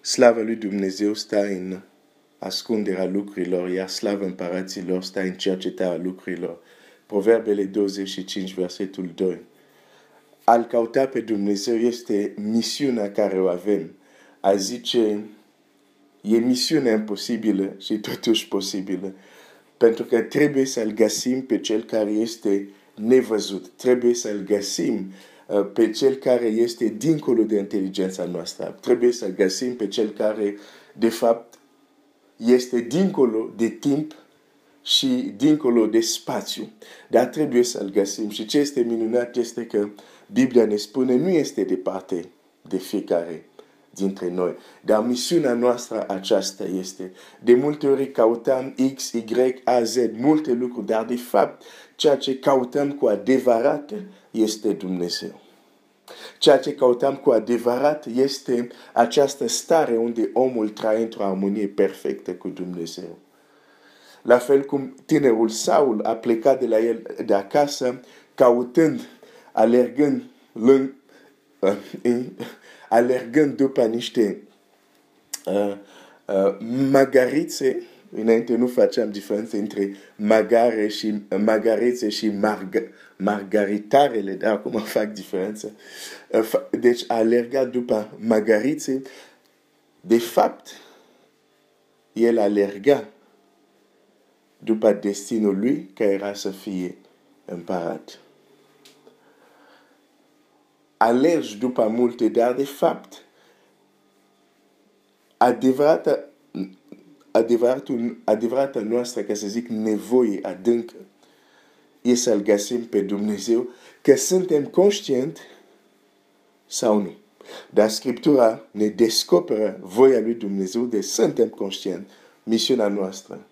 slava lui Dumnezeu stă în ascunderea lucrurilor, iar slava împăraților stă în cercetarea lucrurilor. Proverbele 25, versetul 2. Al cauta pe Dumnezeu este misiunea care o avem. A zice, e misiunea imposibilă și totuși posibilă. Pentru că trebuie să-L găsim pe Cel care este nevăzut. Trebuie să-L găsim uh, pe Cel care este dincolo de inteligența noastră. Trebuie să găsim pe Cel care, de fapt, este dincolo de timp și dincolo de spațiu. Dar trebuie să-L găsim. Și ce este minunat este că Biblia ne spune nu este departe de fiecare dintre noi. Dar misiunea noastră aceasta este. De multe ori căutăm X, Y, A, Z, multe lucruri, dar de fapt ceea ce căutăm cu adevărat este Dumnezeu. Ceea ce căutăm cu adevărat este această stare unde omul trăie într-o armonie perfectă cu Dumnezeu. La fel cum tinerul Saul a plecat de la el de acasă, căutând, alergând, lângă, alergând după niște uh, uh, magarițe, înainte nu făceam diferență între magare și magarițe și marg, margaritarele, dar acum fac diferență. Uh, deci alergat după magarițe, de fapt, el alerga după destinul lui, care era să fie împărat alergi după multe, dar de fapt, adevărata, adevăratul, adevărata noastră, ca să zic, nevoie adâncă, e să-L găsim pe Dumnezeu, că suntem conștient sau nu. Dar Scriptura ne descoperă voia lui Dumnezeu de suntem conștient. Misiunea noastră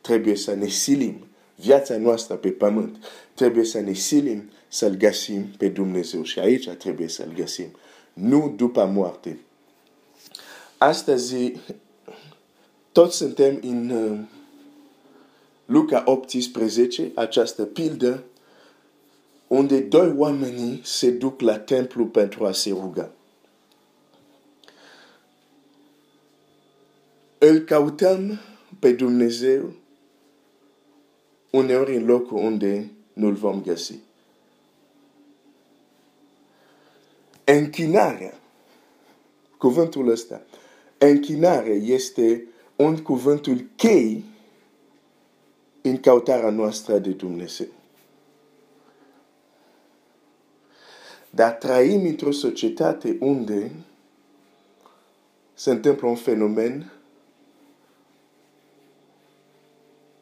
trebuie să ne silim viața noastră pe pământ. Trebuie să ne silim să-L găsim pe Dumnezeu și aici trebuie să-L găsim, nu după moarte. Astăzi, toți suntem în uh, Luca 18, această pildă, unde doi oameni se duc la templu pentru a se ruga. Îl căutăm pe Dumnezeu uneori în locul unde nu-l vom găsi. Închinarea, cuvântul ăsta, închinare este un cuvântul chei în căutarea noastră de Dumnezeu. Dar trăim într-o societate unde se întâmplă un fenomen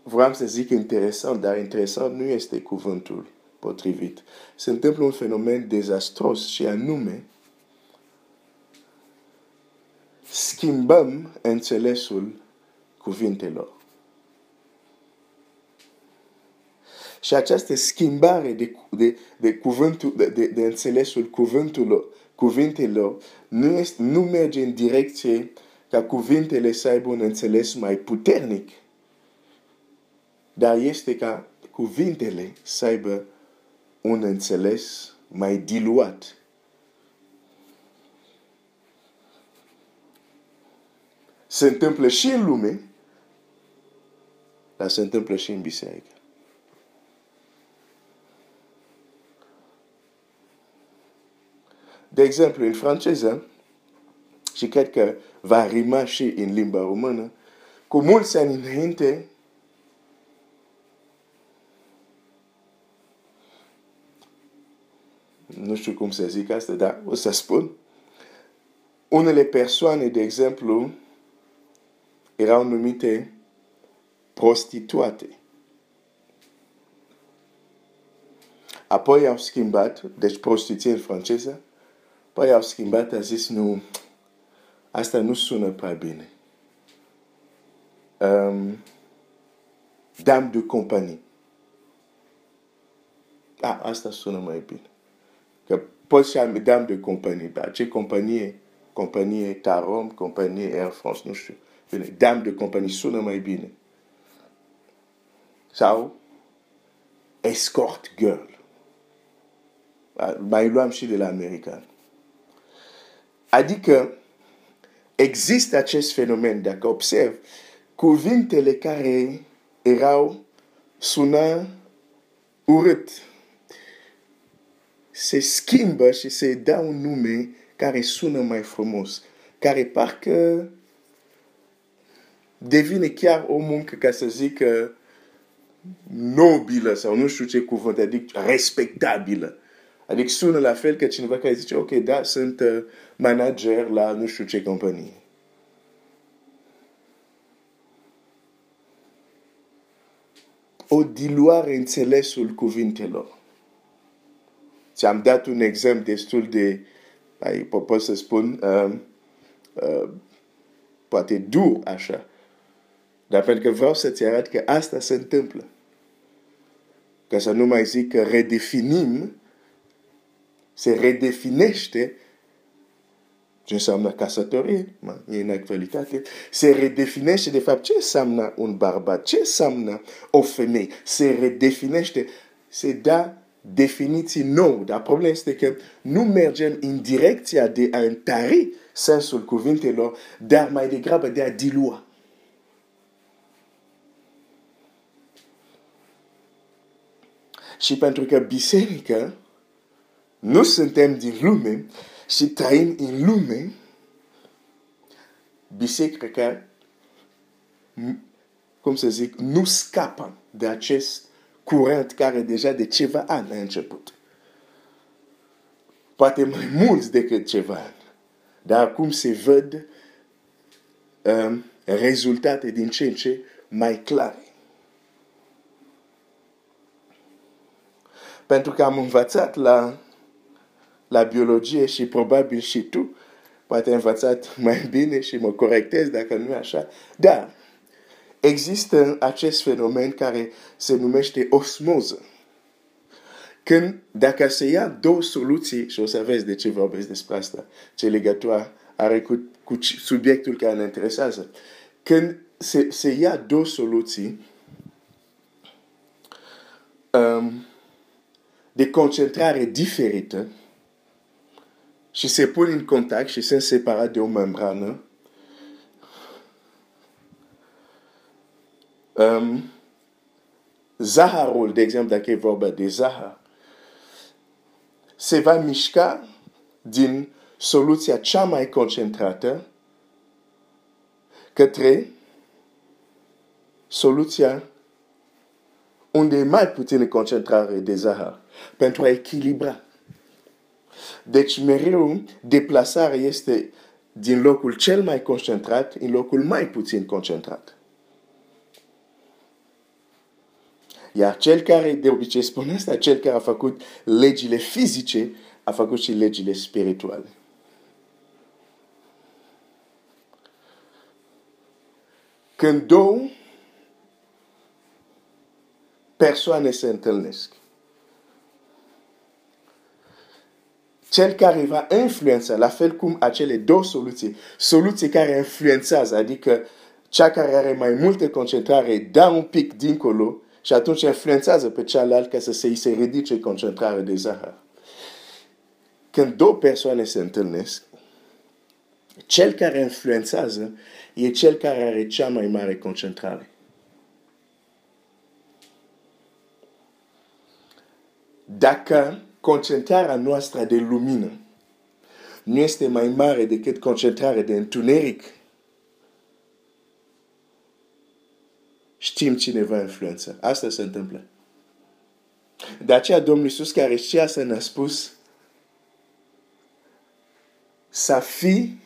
vreau să zic interesant, dar interesant nu este cuvântul potrivit. Se întâmplă un fenomen dezastros și anume schimbăm înțelesul cuvintelor. Și această schimbare de, de, de, cuvântul, de, de, de înțelesul cuvintelor, cuvintelor nu, este, nu merge în direcție ca cuvintele să aibă un înțeles mai puternic, dar este ca cuvintele să aibă un înțeles mai diluat. Se întâmplă și în lume, dar se întâmplă și în biserică. De exemplu, în franceză, și cred că va rima și în limba română, cu mulți ani înainte, nu știu cum să zic asta, dar o să spun. Unele persoane, de exemplu, erau numite prostituate. Apoi au schimbat, deci prostituție în franceză, apoi au schimbat, a zis, nu, asta nu sună prea bine. Um, dame de companie. Ah, asta sună mai bine. Că poți să am dame de companie. Dar ce companie? Companie Tarom, companie Air France, nu știu. Bine, dame de companie sună mai bine. Sau escort girl. Mai luam și de la american. Adică există acest fenomen, dacă observ, cuvintele care erau, sună urât, se schimbă și se dă un nume care sună mai frumos, care parcă devine chiar o muncă, ca să zic, nobilă sau nu știu ce cuvânt, adică respectabilă. Adică sună la fel că cineva care zice, ok, da, sunt uh, manager la nu știu ce companie. O diluare înțelesul cuvintelor. Ți-am dat un exemplu destul de, ai, pot să spun, uh, uh, poate dur așa. Dar pentru că vreau să-ți arăt că asta se întâmplă. Ca să nu mai zic că redefinim, se redefinește ce înseamnă casătorie, e în actualitate, se redefinește de fapt ce înseamnă un bărbat, ce înseamnă o femeie, se redefinește, se da definiții nou, dar problema este că nu mergem în direcția de a întări sensul cuvintelor, dar mai degrabă de a dilua. Și pentru că biserică nu suntem din lume și trăim în lume, biserica, cum să zic, nu scapă de acest curent care deja de ceva ani a început. Poate mai mulți decât ceva ani. Dar acum se văd um, rezultate din ce în ce mai clare. Pentru că am învățat la, la biologie și probabil și tu, poate ai învățat mai bine și mă corectez dacă nu e așa. Dar există acest fenomen care se numește osmoză. Când, dacă se ia două soluții, și o să vezi de ce vorbesc despre asta, ce legătură are cu, cu subiectul care ne interesează. Când se, se ia două soluții, um, de concentrare diferită și se pun în contact și sunt separat de o membrană, um, zaharul, de exemplu, dacă e vorba de zahar, se va mișca din soluția cea mai concentrată către soluția unde e mai puțină concentrare de zahar pentru a echilibra. Deci mereu deplasarea este din locul cel mai concentrat în locul mai puțin concentrat. Iar cel care, de obicei spune asta, cel care a făcut legile fizice, a făcut și legile spirituale. Când două persoane se întâlnesc, cel care va influența, la fel cum acele două soluții, soluții care influențează, adică cea care are mai multă concentrare dă un pic dincolo și atunci influențează pe cealaltă ca să se, se ridice concentrarea de zahăr. Când două persoane se întâlnesc, cel care influențează e cel care are cea mai mare concentrare. Dacă concentrarea noastră de lumină nu este mai mare decât concentrarea de întuneric, știm cine va influența. Asta se întâmplă. De aceea Domnul Iisus care știa să ne-a spus să fii,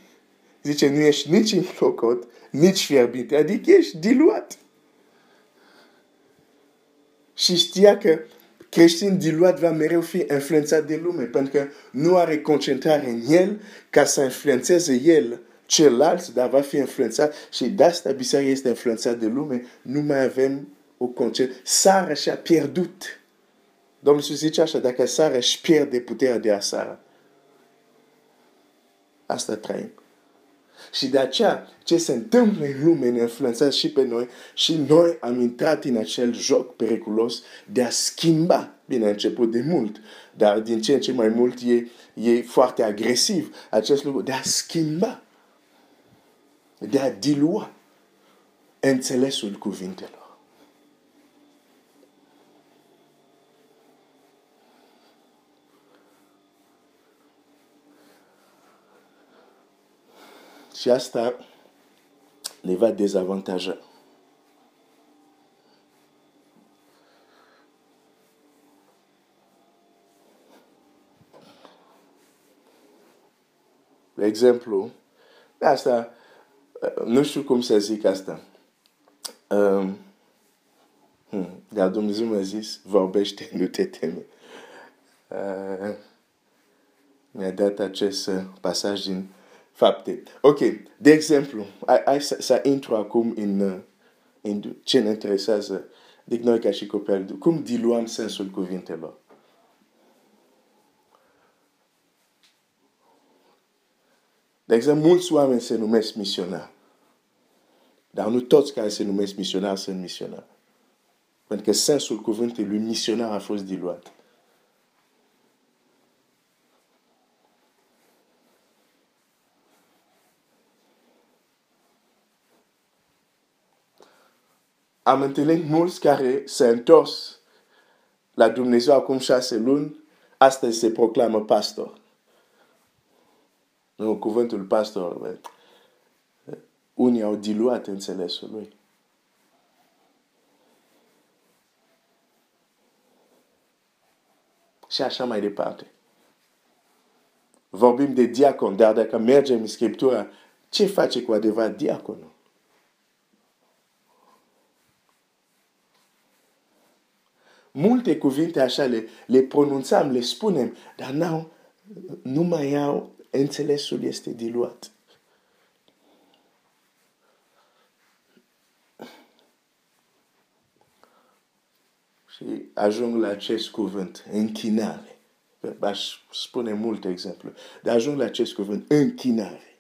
zice, nu ești nici în locot, nici fierbinte, adică ești diluat. Și știa că creștin diluat va mereu fi influențat de lume, pentru că nu are concentrare în el ca să influențeze el celălalt, dar va fi influențat și de asta biserica este influențat de lume, nu mai avem o concentrare. Sara și-a pierdut. Domnul Iisus zice așa, dacă Sara își pierde puterea de a Sara. Asta trăim. Și de aceea, ce se întâmplă în lume ne influențează și pe noi și noi am intrat în acel joc periculos de a schimba. Bine, a început de mult, dar din ce în ce mai mult e, e foarte agresiv acest lucru de a schimba. de a dilua înțelesul cuvintelor. Și asta ne va dezavantaja. De exemplu, asta, nu știu cum să zic asta. Um, hmm, dar Dumnezeu mi-a zis, vorbește, nu te teme. Uh, mi-a dat acest pasaj din fapte. Ok, de exemplu, hai, hai să, să intru acum în, în ce ne interesează de noi ca și copii. Cum diluăm sensul cuvintelor? De exemplu, mulți oameni se numesc misionari. Dar nu toți care se numesc misionari sunt misionari. Pentru că sensul cuvântului misionar a fost diluat. Am întâlnit mulți care se întors la Dumnezeu acum șase luni, astăzi se proclamă pastor. Nu, cuvântul pastor, unii au diluat înțelesul lui. Și așa mai departe. Vorbim de diacon, dar dacă mergem în Scriptura, ce face cu adevărat diaconul? Multe cuvinte așa le, le pronunțam, le spunem, dar nu, nu mai au, înțelesul este diluat. Și ajung la acest cuvânt, închinare. Aș spune multe exemple. Dar ajung la acest cuvânt, închinare.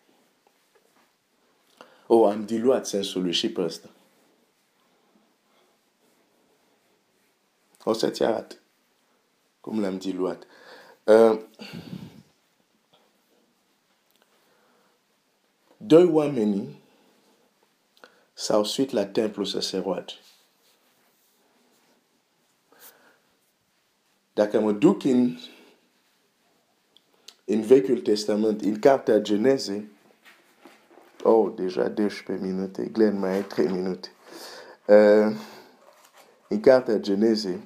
O, oh, am diluat sensul lui și pe ăsta. O să-ți arăt cum l-am diluat. Uh, doi oameni s-au suit la templu să se roage. Dacă mă duc în, în Vechiul Testament, în Cartea Geneze, oh, deja 12 minute, Glenn mai e 3 minute. Uh, în Cartea Geneze,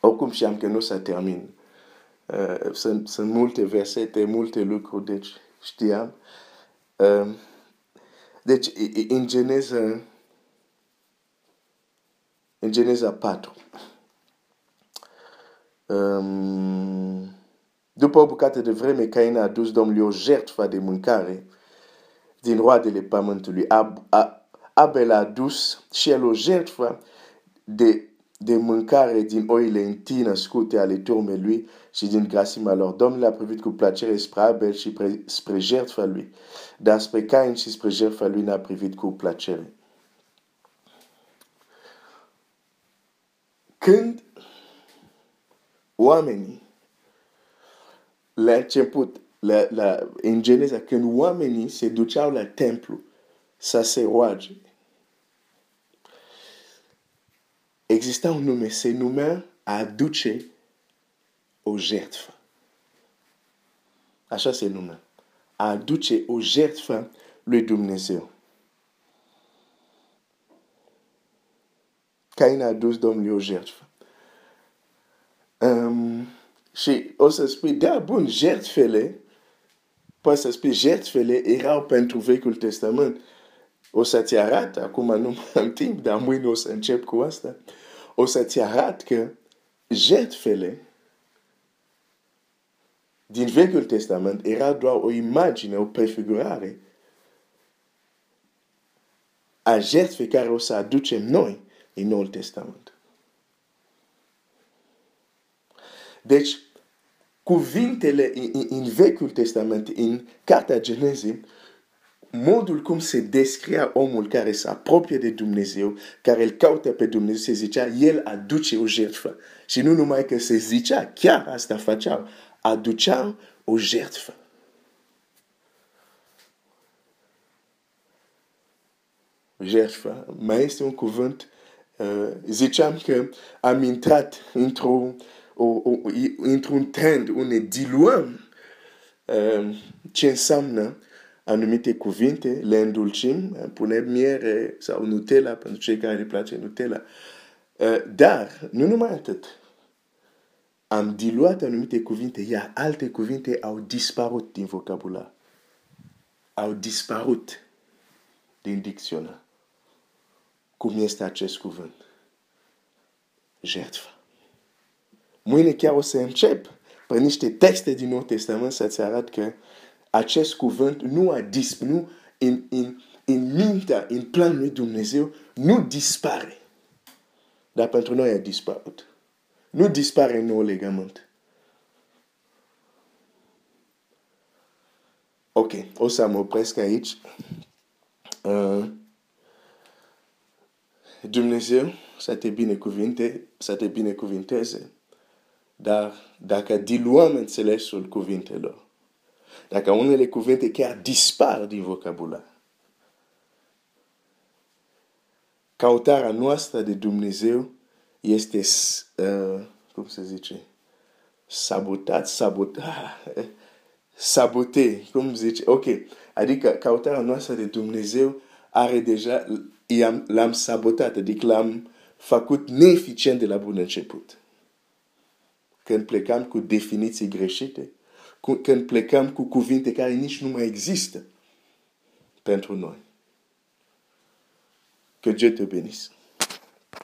oricum știam că nu să termin. Uh, sunt, sunt multe versete, multe lucruri, deci știam. Uh, deci, în Geneza, în Geneza 4, um, după o bucată de vreme, Cain a adus Domnului o jertfă de mâncare din roadele pământului. Abel a adus și el o jertfă de, de mâncare din oile întâi născute ale turmei lui și din grasima lor. Domnul a privit cu plăcere spre Abel și pre, spre jertfa lui, dar spre Cain și spre jertfa lui n-a privit cu plăcere. Când oamenii la început, la, la, în Geneza, când oamenii se duceau la templu să se roage, exista un nume, se numea a aduce o jertfă. Așa se numea. A aduce o jertfă lui Dumnezeu. Cain a adus Domnului o jertfă. Um, și o să spui, da, bun, jertfele, poți să spui, jertfele erau pentru Vechiul Testament. O să-ți arăt, acum nu am timp, dar mâine o să încep cu asta. O să-ți arăt că jertfele din Vechiul Testament era doar o imagine, o prefigurare a jertfe care o să aducem noi în Noul Testament. Deci, cuvintele în Vechiul Testament, în Cartea Genezii, modul cum se descria omul care se apropie de Dumnezeu, care îl caută pe Dumnezeu, se zicea, el aduce o jertfă. Și nu numai că se zicea, chiar asta făceau, aduceau o jertfă. jertfa, mai este un cuvânt, uh, ziceam că am intrat într-o, într-un trend unde diluăm uh, ce înseamnă anumite cuvinte, le îndulcim, punem miere sau Nutella pentru cei care le place Nutella. Uh, dar, nu numai atât, am diluat anumite cuvinte, iar alte cuvinte au dispărut din vocabular. Au dispărut din dicționar. Cum este acest cuvânt? Jertfa. Mâine chiar o să încep pe niște texte din Nou Testament să-ți arăt că acest cuvânt nu a dis, nu în, în, în mintea, în planul lui Dumnezeu, nu dispare. Dar pentru noi a dispărut. Nu dispare în nou legământ. Ok, o să mă opresc aici. Uh, Dumnezeu să te binecuvinte, să te binecuvinteze. Dar dacă diluăm înțelesul cuvintelor, dacă unele cuvinte chiar dispar din vocabular, cautarea noastră de Dumnezeu este, uh, cum se zice, sabotat, sabotat, sabote, cum zice, ok, adică cautarea noastră de Dumnezeu are deja, l-am sabotat, adică l-am făcut neeficient de la bun început. Când plecam cu definiții greșite, când plecăm cu cuvinte care nici nu mai există pentru noi. Que Dieu te bénisse.